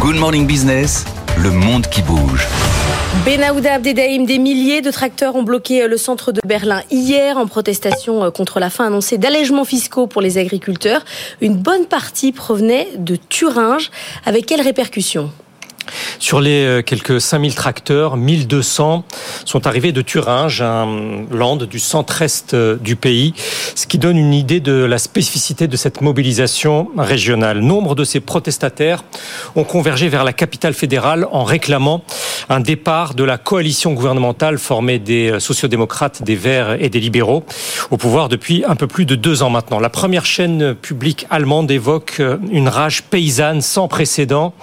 Good Morning Business, le monde qui bouge. Benahouda Abdedaïm, des milliers de tracteurs ont bloqué le centre de Berlin hier en protestation contre la fin annoncée d'allègements fiscaux pour les agriculteurs. Une bonne partie provenait de Thuringe. Avec quelles répercussions? Sur les euh, quelques 5000 tracteurs, 1200 sont arrivés de Thuringe, un land du centre-est euh, du pays, ce qui donne une idée de la spécificité de cette mobilisation régionale. Nombre de ces protestataires ont convergé vers la capitale fédérale en réclamant un départ de la coalition gouvernementale formée des euh, sociodémocrates, des Verts et des libéraux au pouvoir depuis un peu plus de deux ans maintenant. La première chaîne publique allemande évoque une rage paysanne sans précédent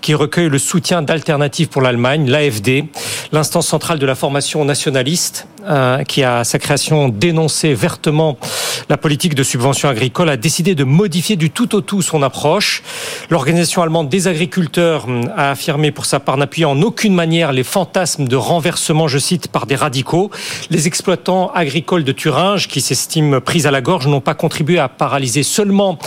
qui recueille le soutien d'Alternatives pour l'Allemagne, l'AFD, l'instance centrale de la formation nationaliste, euh, qui a sa création dénoncé vertement la politique de subvention agricole, a décidé de modifier du tout au tout son approche. L'organisation allemande des agriculteurs hum, a affirmé pour sa part n'appuyant en aucune manière les fantasmes de renversement, je cite, par des radicaux. Les exploitants agricoles de Thuringe, qui s'estiment pris à la gorge, n'ont pas contribué à paralyser seulement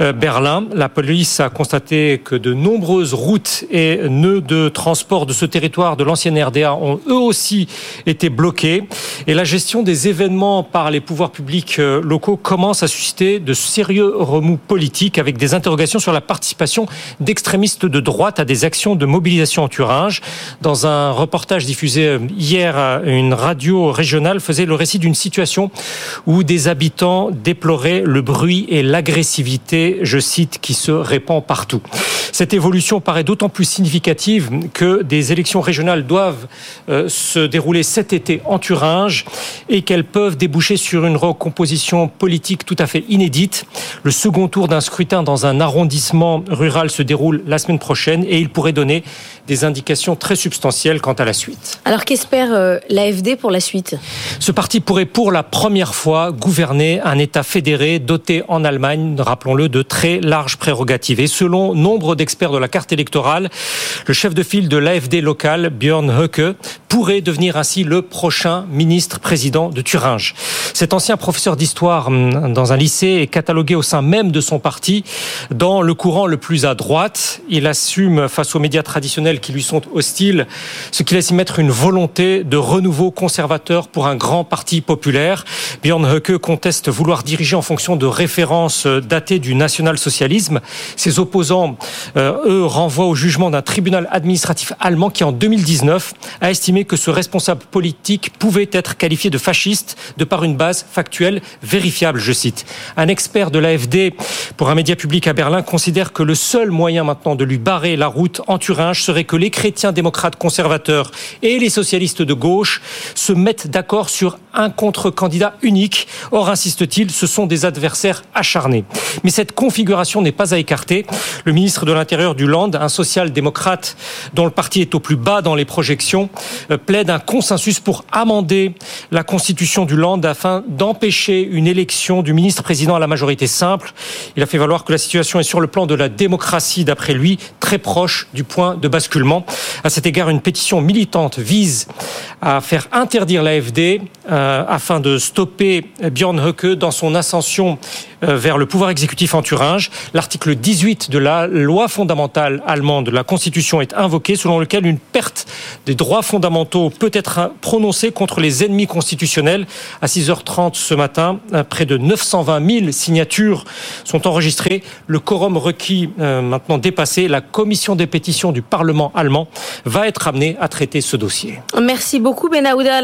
euh, Berlin. La police a constaté que de nombreuses routes et nœuds de transport de ce territoire de l'ancienne RDA ont eux aussi été bloqués. Et la gestion des événements par les pouvoirs publics euh, locaux commence à susciter de sérieux remous politiques avec des interrogations sur la participation d'extrémistes de droite à des actions de mobilisation en Thuringe. Dans un reportage diffusé euh, hier, une radio régionale faisait le récit d'une situation où des habitants déploraient le bruit et l'agressivité, je cite, qui se répand partout. Cette évolution paraît d'autant plus significative que des élections régionales doivent euh, se dérouler cet été en Thuringe et qu'elles peuvent déboucher sur une recomposition politique tout à fait inédite. Le second tour d'un scrutin dans un arrondissement rural se déroule la semaine prochaine et il pourrait donner des indications très substantielles quant à la suite. Alors qu'espère euh, l'AFD pour la suite? Ce parti pourrait pour la première fois gouverner un État fédéré doté en Allemagne, rappelons-le, de très larges prérogatives. Et selon nombre d'experts de la carte électorale, le chef de file de l'AFD local, Björn Höcke, pourrait devenir ainsi le prochain ministre-président de Thuringe. Cet ancien professeur d'histoire hum, dans un lycée est catalogué au sein même de son parti dans le courant le plus à droite. Il assume face aux médias traditionnels qui lui sont hostiles, ce qui laisse y mettre une volonté de renouveau conservateur pour un grand parti populaire. Björn Höcke conteste vouloir diriger en fonction de références datées du national-socialisme. Ses opposants, euh, eux, renvoient au jugement d'un tribunal administratif allemand qui, en 2019, a estimé que ce responsable politique pouvait être qualifié de fasciste de par une base factuelle vérifiable, je cite. Un expert de l'AFD pour un média public à Berlin considère que le seul moyen maintenant de lui barrer la route en Thuringe serait que les chrétiens démocrates conservateurs et les socialistes de gauche se mettent d'accord sur un contre-candidat unique. Or, insiste-t-il, ce sont des adversaires acharnés. Mais cette configuration n'est pas à écarter. Le ministre de l'Intérieur du Land, un social-démocrate dont le parti est au plus bas dans les projections, euh, plaide un consensus pour amender la constitution du Land afin d'empêcher une élection du ministre-président à la majorité simple. Il a fait valoir que la situation est sur le plan de la démocratie, d'après lui, très proche du point de basculement. À cet égard, une pétition militante vise à faire interdire l'AFD euh, afin de stopper Björn Höcke dans son ascension euh, vers le pouvoir exécutif en Thuringe. L'article 18 de la loi fondamentale allemande, la Constitution, est invoqué selon lequel une perte des droits fondamentaux peut être prononcée contre les ennemis constitutionnels. À 6h30 ce matin, euh, près de 920 000 signatures sont enregistrées. Le quorum requis maintenant dépassé, la commission des pétitions du Parlement allemand va être amenée à traiter ce dossier. Merci beaucoup ku banaawidaa